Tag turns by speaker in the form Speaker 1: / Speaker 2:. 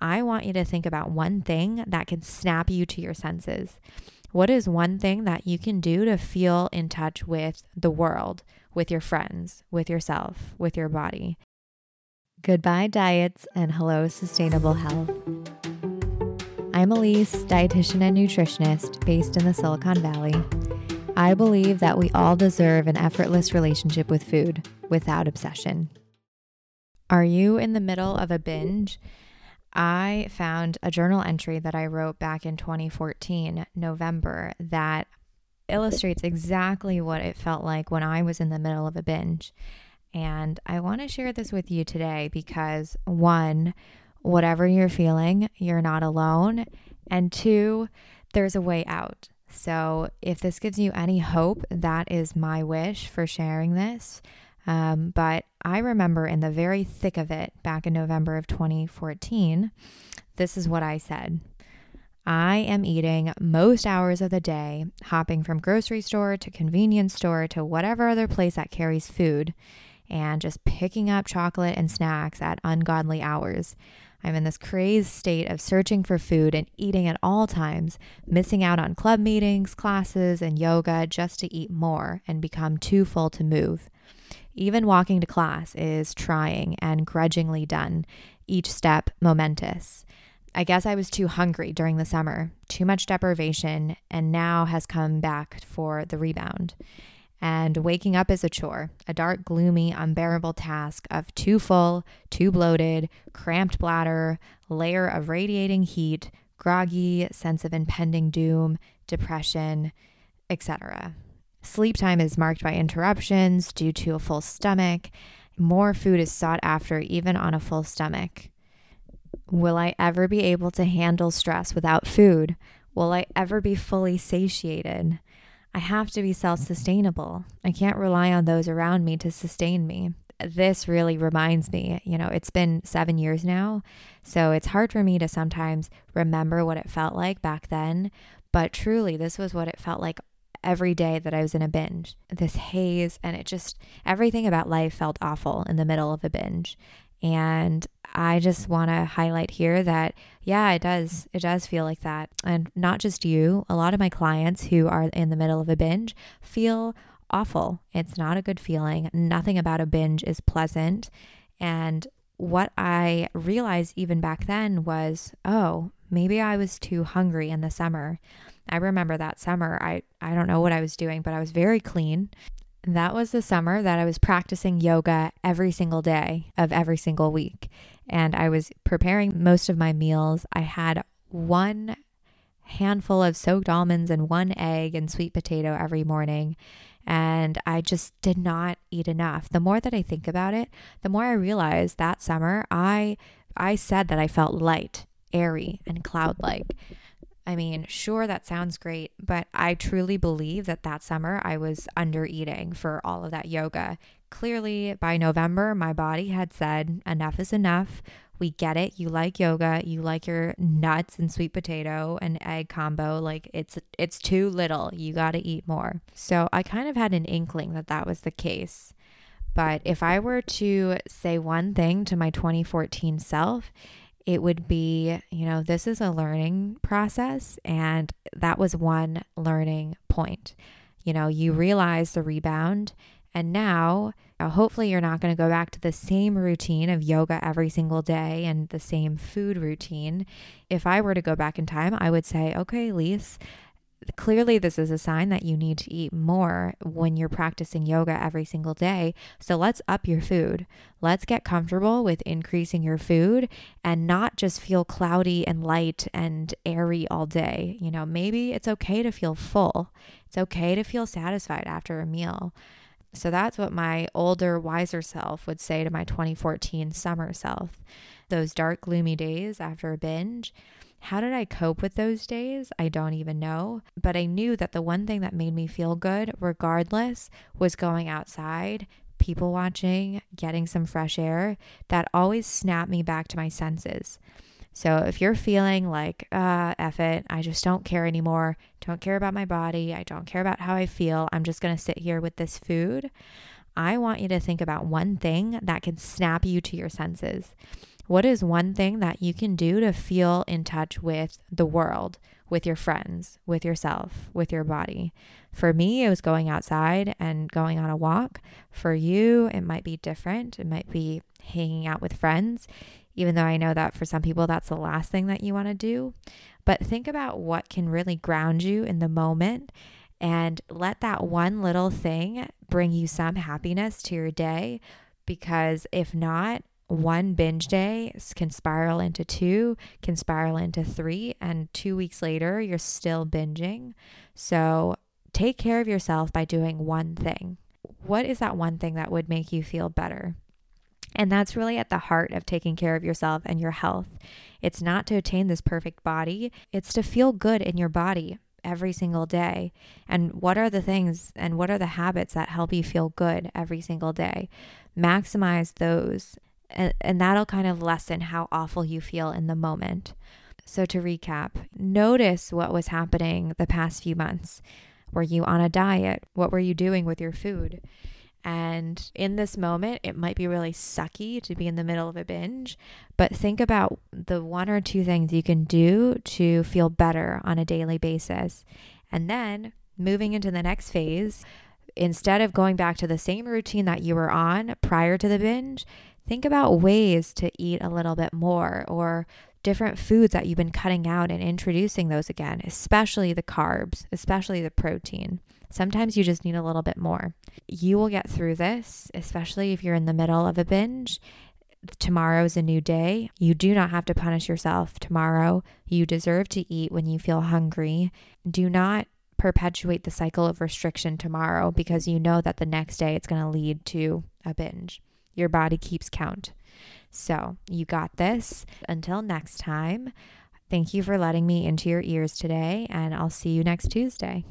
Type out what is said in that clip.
Speaker 1: I want you to think about one thing that can snap you to your senses. What is one thing that you can do to feel in touch with the world, with your friends, with yourself, with your body? Goodbye, diets, and hello, sustainable health. I'm Elise, dietitian and nutritionist based in the Silicon Valley. I believe that we all deserve an effortless relationship with food without obsession. Are you in the middle of a binge? I found a journal entry that I wrote back in 2014, November, that illustrates exactly what it felt like when I was in the middle of a binge. And I want to share this with you today because one, whatever you're feeling, you're not alone. And two, there's a way out. So if this gives you any hope, that is my wish for sharing this. Um, but I remember in the very thick of it back in November of 2014, this is what I said. I am eating most hours of the day, hopping from grocery store to convenience store to whatever other place that carries food, and just picking up chocolate and snacks at ungodly hours. I'm in this crazed state of searching for food and eating at all times, missing out on club meetings, classes, and yoga just to eat more and become too full to move. Even walking to class is trying and grudgingly done, each step momentous. I guess I was too hungry during the summer, too much deprivation, and now has come back for the rebound. And waking up is a chore, a dark, gloomy, unbearable task of too full, too bloated, cramped bladder, layer of radiating heat, groggy, sense of impending doom, depression, etc. Sleep time is marked by interruptions due to a full stomach. More food is sought after even on a full stomach. Will I ever be able to handle stress without food? Will I ever be fully satiated? I have to be self sustainable. I can't rely on those around me to sustain me. This really reminds me, you know, it's been seven years now. So it's hard for me to sometimes remember what it felt like back then. But truly, this was what it felt like every day that I was in a binge. This haze, and it just, everything about life felt awful in the middle of a binge. And I just want to highlight here that, yeah, it does. It does feel like that. And not just you, a lot of my clients who are in the middle of a binge feel awful. It's not a good feeling. Nothing about a binge is pleasant. And what I realized even back then was, oh, maybe I was too hungry in the summer. I remember that summer, I, I don't know what I was doing, but I was very clean. That was the summer that I was practicing yoga every single day of every single week. And I was preparing most of my meals. I had one handful of soaked almonds and one egg and sweet potato every morning. And I just did not eat enough. The more that I think about it, the more I realize that summer I I said that I felt light, airy, and cloud-like. I mean, sure, that sounds great, but I truly believe that that summer I was under eating for all of that yoga. Clearly, by November, my body had said, enough is enough. We get it. You like yoga. You like your nuts and sweet potato and egg combo. Like it's it's too little. You got to eat more. So I kind of had an inkling that that was the case. But if I were to say one thing to my 2014 self, it would be, you know, this is a learning process. And that was one learning point. You know, you realize the rebound. And now, uh, hopefully, you're not going to go back to the same routine of yoga every single day and the same food routine. If I were to go back in time, I would say, okay, Lise, clearly this is a sign that you need to eat more when you're practicing yoga every single day. So let's up your food. Let's get comfortable with increasing your food and not just feel cloudy and light and airy all day. You know, maybe it's okay to feel full. It's okay to feel satisfied after a meal. So that's what my older, wiser self would say to my 2014 summer self. Those dark, gloomy days after a binge, how did I cope with those days? I don't even know. But I knew that the one thing that made me feel good, regardless, was going outside, people watching, getting some fresh air. That always snapped me back to my senses. So if you're feeling like, uh, F it, I just don't care anymore, don't care about my body, I don't care about how I feel, I'm just to sit here with this food, I want you to think about one thing that can snap you to your senses. What is one thing that you can do to feel in touch with the world, with your friends, with yourself, with your body? For me, it was going outside and going on a walk. For you, it might be different. It might be hanging out with friends, even though I know that for some people, that's the last thing that you want to do. But think about what can really ground you in the moment and let that one little thing bring you some happiness to your day. Because if not, one binge day can spiral into two, can spiral into three, and two weeks later, you're still binging. So take care of yourself by doing one thing. What is that one thing that would make you feel better? And that's really at the heart of taking care of yourself and your health. It's not to attain this perfect body, it's to feel good in your body every single day. And what are the things and what are the habits that help you feel good every single day? Maximize those and, and that'll kind of lessen how awful you feel in the moment. So, to recap, notice what was happening the past few months. Were you on a diet? What were you doing with your food? And in this moment, it might be really sucky to be in the middle of a binge, but think about the one or two things you can do to feel better on a daily basis. And then moving into the next phase, instead of going back to the same routine that you were on prior to the binge, think about ways to eat a little bit more or different foods that you've been cutting out and introducing those again, especially the carbs, especially the protein. Sometimes you just need a little bit more. You will get through this, especially if you're in the middle of a binge. Tomorrow's a new day. You do not have to punish yourself tomorrow. You deserve to eat when you feel hungry. Do not perpetuate the cycle of restriction tomorrow because you know that the next day it's going to lead to a binge. Your body keeps count. So, you got this. Until next time, thank you for letting me into your ears today, and I'll see you next Tuesday.